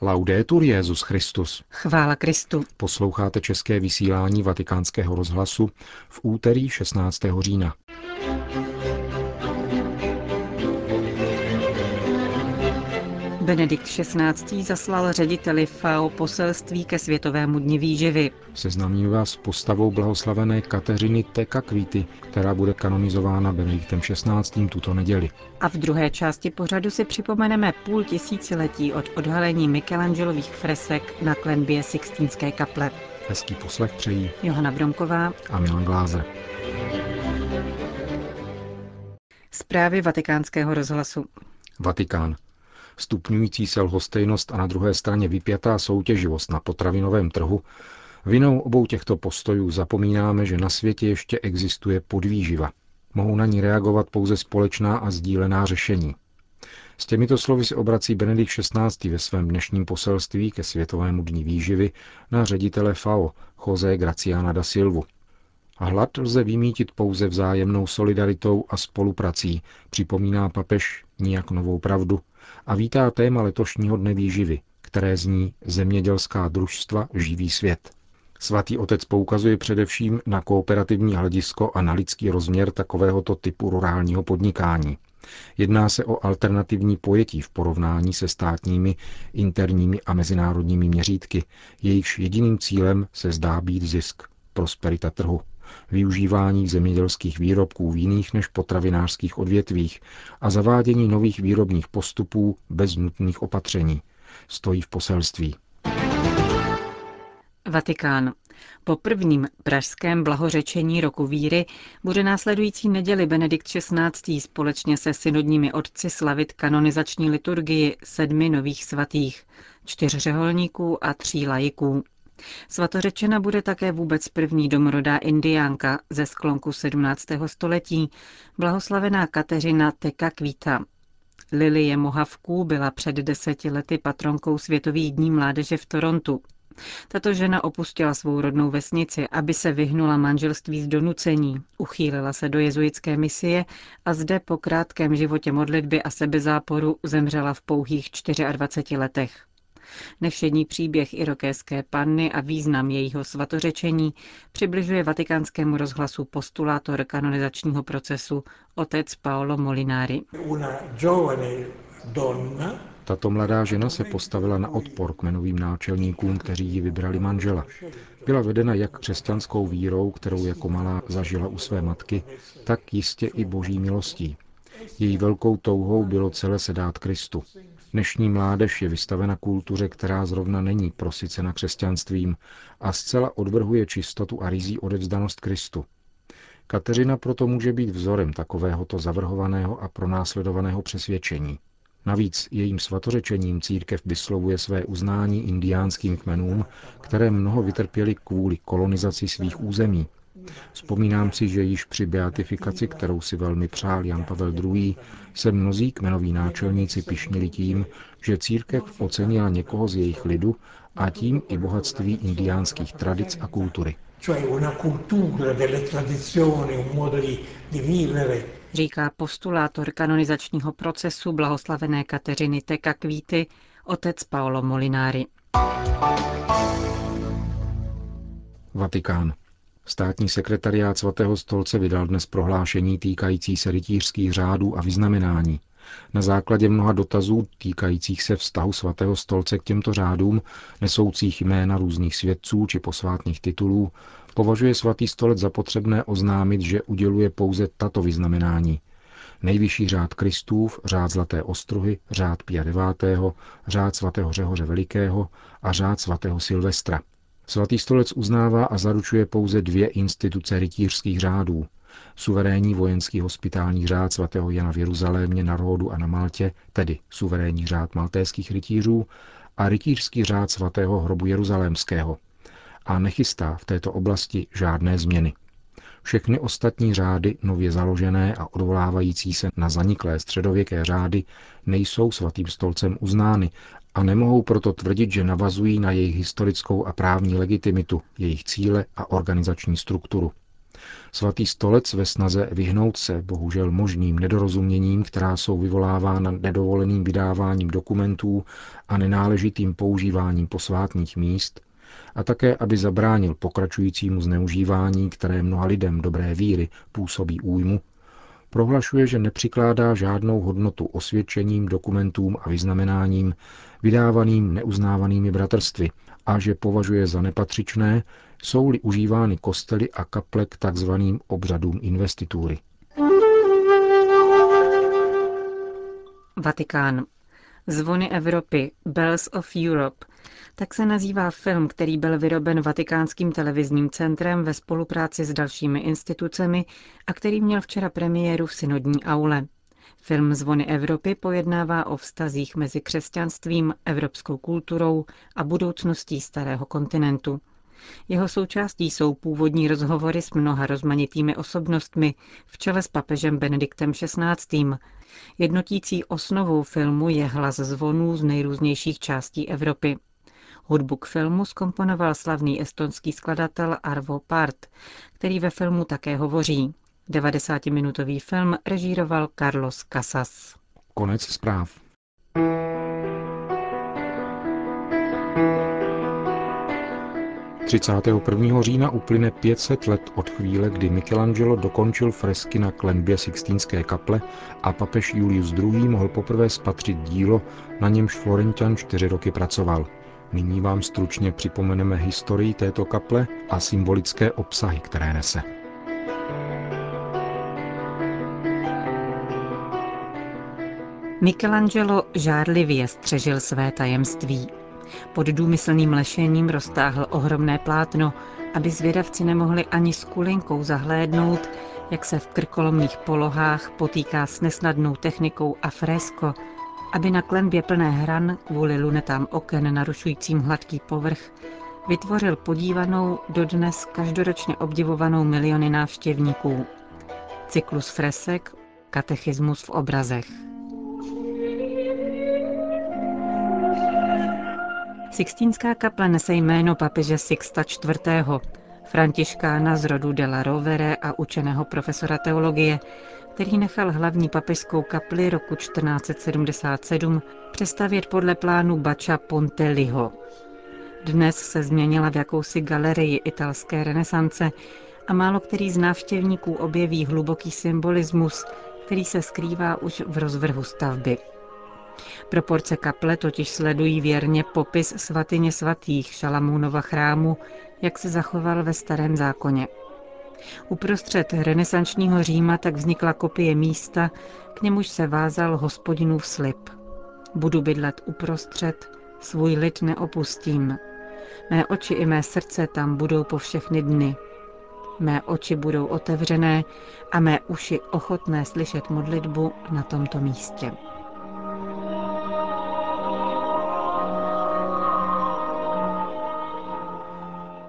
Laudetur Jezus Christus. Chvála Kristu. Posloucháte české vysílání Vatikánského rozhlasu v úterý 16. října. Benedikt XVI. zaslal řediteli FAO poselství ke Světovému dni výživy. Seznámím vás s postavou blahoslavené Kateřiny Teka Kvíty, která bude kanonizována Benediktem XVI. tuto neděli. A v druhé části pořadu si připomeneme půl tisíciletí od odhalení Michelangelových fresek na klenbě Sixtínské kaple. Hezký poslech přejí Johana Bromková a Milan Glázer. Zprávy vatikánského rozhlasu. Vatikán. Stupňující se lhostejnost a na druhé straně vypjatá soutěživost na potravinovém trhu, vinou obou těchto postojů zapomínáme, že na světě ještě existuje podvýživa. Mohou na ní reagovat pouze společná a sdílená řešení. S těmito slovy se obrací Benedikt XVI. ve svém dnešním poselství ke Světovému dní výživy na ředitele FAO Jose Graciana da Silvu. Hlad lze vymítit pouze vzájemnou solidaritou a spoluprací, připomíná papež nijak novou pravdu a vítá téma letošního dne výživy, které zní Zemědělská družstva živí svět. Svatý otec poukazuje především na kooperativní hledisko a na lidský rozměr takovéhoto typu rurálního podnikání. Jedná se o alternativní pojetí v porovnání se státními, interními a mezinárodními měřítky, jejichž jediným cílem se zdá být zisk, prosperita trhu využívání zemědělských výrobků v jiných než potravinářských odvětvích a zavádění nových výrobních postupů bez nutných opatření. Stojí v poselství. Vatikán. Po prvním pražském blahořečení roku víry bude následující neděli Benedikt XVI. společně se synodními otci slavit kanonizační liturgii sedmi nových svatých, čtyř řeholníků a tří lajiků. Svatořečena bude také vůbec první domorodá indiánka ze sklonku 17. století, blahoslavená Kateřina Teka Kvíta. Lilie Mohavků byla před deseti lety patronkou Světových dní mládeže v Torontu. Tato žena opustila svou rodnou vesnici, aby se vyhnula manželství z donucení. Uchýlila se do jezuitské misie a zde po krátkém životě modlitby a sebezáporu zemřela v pouhých 24 letech. Nevšední příběh irokéské panny a význam jejího svatořečení přibližuje vatikánskému rozhlasu postulátor kanonizačního procesu otec Paolo Molinari. Tato mladá žena se postavila na odpor kmenovým náčelníkům, kteří ji vybrali manžela. Byla vedena jak křesťanskou vírou, kterou jako malá zažila u své matky, tak jistě i boží milostí. Její velkou touhou bylo celé se dát Kristu. Dnešní mládež je vystavena kultuře, která zrovna není prosycena křesťanstvím a zcela odvrhuje čistotu a rizí odevzdanost Kristu. Kateřina proto může být vzorem takovéhoto zavrhovaného a pronásledovaného přesvědčení. Navíc jejím svatořečením církev vyslovuje své uznání indiánským kmenům, které mnoho vytrpěli kvůli kolonizaci svých území, Vzpomínám si, že již při beatifikaci, kterou si velmi přál Jan Pavel II., se mnozí kmenoví náčelníci pišnili tím, že církev ocenila někoho z jejich lidu a tím i bohatství indiánských tradic a kultury. Říká postulátor kanonizačního procesu blahoslavené Kateřiny Teka Kvíty, otec Paolo Molinari. Vatikán. Státní sekretariát svatého stolce vydal dnes prohlášení týkající se rytířských řádů a vyznamenání. Na základě mnoha dotazů týkajících se vztahu svatého stolce k těmto řádům, nesoucích jména různých svědců či posvátných titulů, považuje svatý stolec za potřebné oznámit, že uděluje pouze tato vyznamenání. Nejvyšší řád Kristův, řád Zlaté ostruhy, řád Pia IX., řád svatého Řehoře Velikého a řád svatého Silvestra – Svatý stolec uznává a zaručuje pouze dvě instituce rytířských řádů. Suverénní vojenský hospitální řád svatého Jana v Jeruzalémě na Ródu a na Maltě, tedy suverénní řád maltéských rytířů, a rytířský řád svatého hrobu jeruzalémského. A nechystá v této oblasti žádné změny. Všechny ostatní řády, nově založené a odvolávající se na zaniklé středověké řády, nejsou svatým stolcem uznány a nemohou proto tvrdit, že navazují na jejich historickou a právní legitimitu, jejich cíle a organizační strukturu. Svatý stolec ve snaze vyhnout se bohužel možným nedorozuměním, která jsou vyvolávána nedovoleným vydáváním dokumentů a nenáležitým používáním posvátných míst, a také, aby zabránil pokračujícímu zneužívání, které mnoha lidem dobré víry působí újmu, prohlašuje, že nepřikládá žádnou hodnotu osvědčením, dokumentům a vyznamenáním vydávaným neuznávanými bratrstvy a že považuje za nepatřičné, jsou-li užívány kostely a kaple k takzvaným obřadům investitury. Vatikán. Zvony Evropy, Bells of Europe, tak se nazývá film, který byl vyroben Vatikánským televizním centrem ve spolupráci s dalšími institucemi a který měl včera premiéru v synodní aule. Film Zvony Evropy pojednává o vztazích mezi křesťanstvím, evropskou kulturou a budoucností starého kontinentu. Jeho součástí jsou původní rozhovory s mnoha rozmanitými osobnostmi, v čele s papežem Benediktem XVI. Jednotící osnovou filmu je hlas zvonů z nejrůznějších částí Evropy. Hudbu k filmu skomponoval slavný estonský skladatel Arvo Part, který ve filmu také hovoří. 90-minutový film režíroval Carlos Casas. Konec zpráv. 31. října uplyne 500 let od chvíle, kdy Michelangelo dokončil fresky na klenbě Sixtínské kaple a papež Julius II. mohl poprvé spatřit dílo, na němž Florentian čtyři roky pracoval. Nyní vám stručně připomeneme historii této kaple a symbolické obsahy, které nese. Michelangelo žárlivě střežil své tajemství. Pod důmyslným lešením roztáhl ohromné plátno, aby zvědavci nemohli ani s kulinkou zahlédnout, jak se v krkolomných polohách potýká s nesnadnou technikou a fresko, aby na klenbě plné hran kvůli lunetám oken narušujícím hladký povrch vytvořil podívanou, dodnes každoročně obdivovanou miliony návštěvníků. Cyklus fresek, katechismus v obrazech. Sixtínská kaple nese jméno papeže Sixta IV. Františkána z rodu de la Rovere a učeného profesora teologie, který nechal hlavní papežskou kapli roku 1477 přestavět podle plánu Bača Ponteliho. Dnes se změnila v jakousi galerii italské renesance a málo který z návštěvníků objeví hluboký symbolismus, který se skrývá už v rozvrhu stavby. Proporce kaple totiž sledují věrně popis svatyně svatých Šalamúnova chrámu, jak se zachoval ve starém zákoně. Uprostřed renesančního Říma tak vznikla kopie místa, k němuž se vázal hospodinův slib. Budu bydlet uprostřed, svůj lid neopustím. Mé oči i mé srdce tam budou po všechny dny. Mé oči budou otevřené a mé uši ochotné slyšet modlitbu na tomto místě.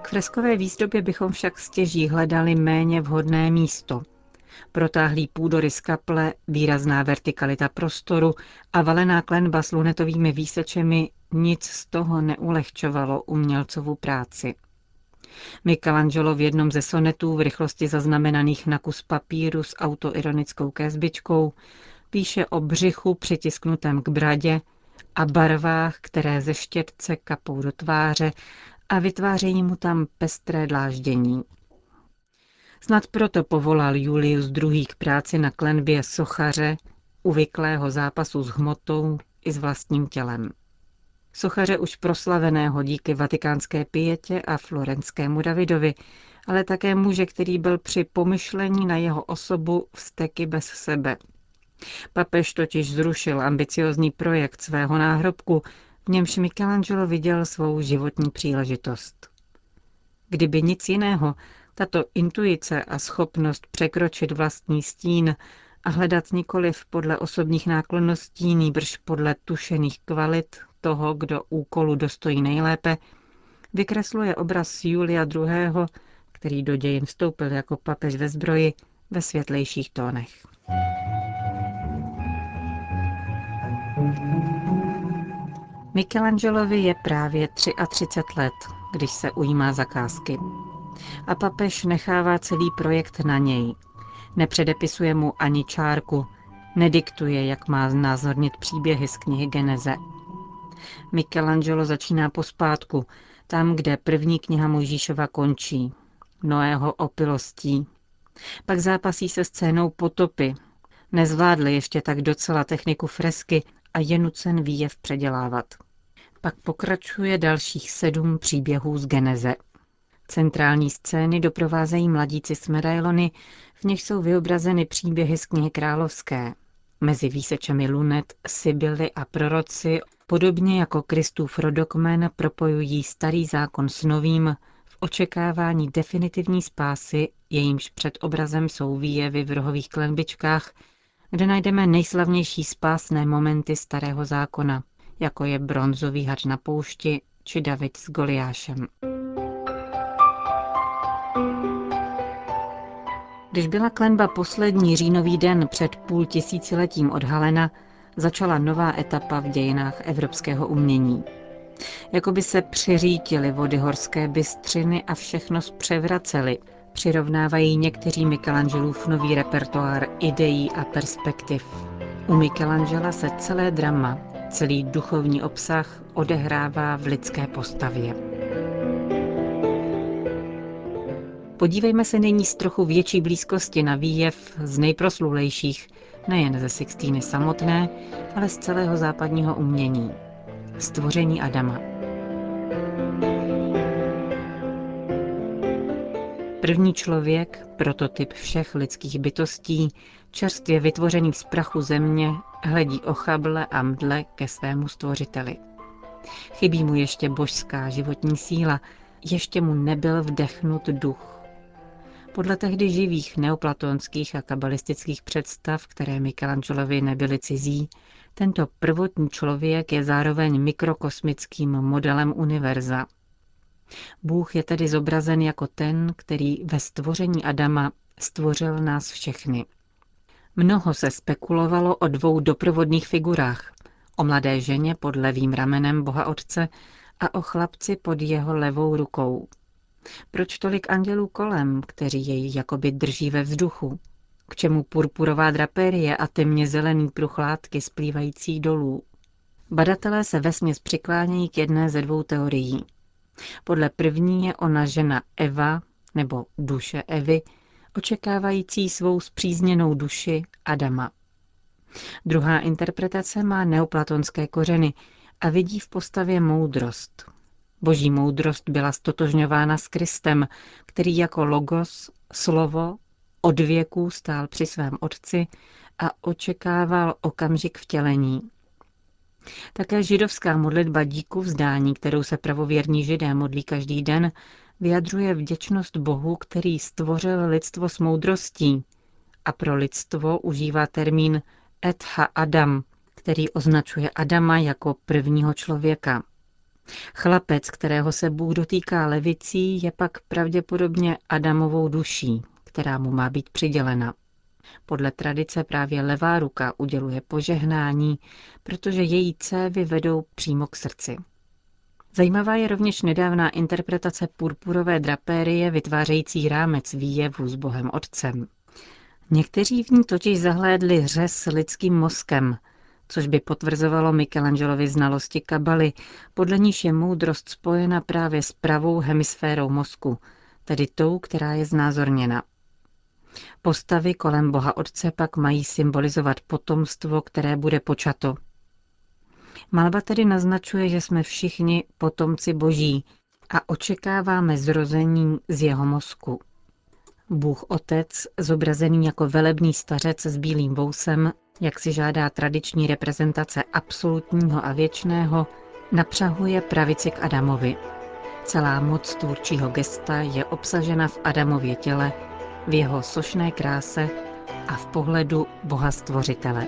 K freskové výzdobě bychom však stěží hledali méně vhodné místo. Protáhlý půdorys kaple, výrazná vertikalita prostoru a valená klenba s lunetovými výsečemi nic z toho neulehčovalo umělcovu práci. Michelangelo v jednom ze sonetů v rychlosti zaznamenaných na kus papíru s autoironickou kézbičkou píše o břichu přitisknutém k bradě a barvách, které ze štětce kapou do tváře vytvářejí mu tam pestré dláždění. Snad proto povolal Julius II. k práci na klenbě sochaře, uvyklého zápasu s hmotou i s vlastním tělem. Sochaře už proslaveného díky vatikánské pietě a florenskému Davidovi, ale také muže, který byl při pomyšlení na jeho osobu vsteky bez sebe. Papež totiž zrušil ambiciozní projekt svého náhrobku, v němž Michelangelo viděl svou životní příležitost. Kdyby nic jiného, tato intuice a schopnost překročit vlastní stín a hledat nikoliv podle osobních náklonností, nýbrž podle tušených kvalit toho, kdo úkolu dostojí nejlépe, vykresluje obraz Julia II., který do dějin vstoupil jako papež ve zbroji, ve světlejších tónech. Michelangelovi je právě 33 let, když se ujímá zakázky. A papež nechává celý projekt na něj. Nepředepisuje mu ani čárku, nediktuje, jak má znázornit příběhy z knihy Geneze. Michelangelo začíná pospátku, tam, kde první kniha Mojžíšova končí, Noého opilostí. Pak zápasí se scénou potopy. Nezvládli ještě tak docela techniku fresky a je nucen výjev předělávat. Pak pokračuje dalších sedm příběhů z Geneze. Centrální scény doprovázejí mladíci s medailony, v nich jsou vyobrazeny příběhy z knihy královské. Mezi výsečemi lunet, sibyly a proroci, podobně jako Kristův rodokmen, propojují starý zákon s novým v očekávání definitivní spásy, jejímž před obrazem jsou výjevy v rohových klenbičkách, kde najdeme nejslavnější spásné momenty starého zákona, jako je bronzový hač na poušti či David s Goliášem. Když byla klenba poslední říjnový den před půl tisíciletím odhalena, začala nová etapa v dějinách evropského umění. Jakoby se přiřítily vody horské bystřiny a všechno zpřevraceli, přirovnávají někteří Michelangelův nový repertoár ideí a perspektiv. U Michelangela se celé drama, celý duchovní obsah odehrává v lidské postavě. Podívejme se nyní z trochu větší blízkosti na výjev z nejproslulejších, nejen ze Sixtíny samotné, ale z celého západního umění. Stvoření Adama. První člověk, prototyp všech lidských bytostí, čerstvě vytvořený z prachu země, hledí ochable a mdle ke svému stvořiteli. Chybí mu ještě božská životní síla, ještě mu nebyl vdechnut duch. Podle tehdy živých neoplatonských a kabalistických představ, které Michelangelovi nebyly cizí, tento prvotní člověk je zároveň mikrokosmickým modelem univerza. Bůh je tedy zobrazen jako ten, který ve stvoření Adama stvořil nás všechny. Mnoho se spekulovalo o dvou doprovodných figurách. O mladé ženě pod levým ramenem Boha Otce a o chlapci pod jeho levou rukou. Proč tolik andělů kolem, kteří jej jakoby drží ve vzduchu? K čemu purpurová draperie a temně zelený pruh látky splývající dolů? Badatelé se vesměs přiklánějí k jedné ze dvou teorií. Podle první je ona žena Eva, nebo duše Evy, očekávající svou zpřízněnou duši Adama. Druhá interpretace má neoplatonské kořeny a vidí v postavě moudrost, Boží moudrost byla stotožňována s Kristem, který jako logos, slovo, od věků stál při svém otci a očekával okamžik vtělení. Také židovská modlitba díku vzdání, kterou se pravověrní židé modlí každý den, vyjadřuje vděčnost Bohu, který stvořil lidstvo s moudrostí a pro lidstvo užívá termín Etha Adam, který označuje Adama jako prvního člověka. Chlapec, kterého se Bůh dotýká levicí, je pak pravděpodobně Adamovou duší, která mu má být přidělena. Podle tradice právě levá ruka uděluje požehnání, protože její cévy vedou přímo k srdci. Zajímavá je rovněž nedávná interpretace purpurové drapérie vytvářející rámec výjevu s Bohem Otcem. Někteří v ní totiž zahlédli řez lidským mozkem, což by potvrzovalo Michelangelovi znalosti kabaly, podle níž je moudrost spojena právě s pravou hemisférou mozku, tedy tou, která je znázorněna. Postavy kolem Boha Otce pak mají symbolizovat potomstvo, které bude počato. Malba tedy naznačuje, že jsme všichni potomci Boží a očekáváme zrození z jeho mozku. Bůh Otec, zobrazený jako velebný stařec s bílým vousem, jak si žádá tradiční reprezentace absolutního a věčného, napřahuje pravici k Adamovi. Celá moc tvůrčího gesta je obsažena v Adamově těle, v jeho sošné kráse a v pohledu Boha Stvořitele.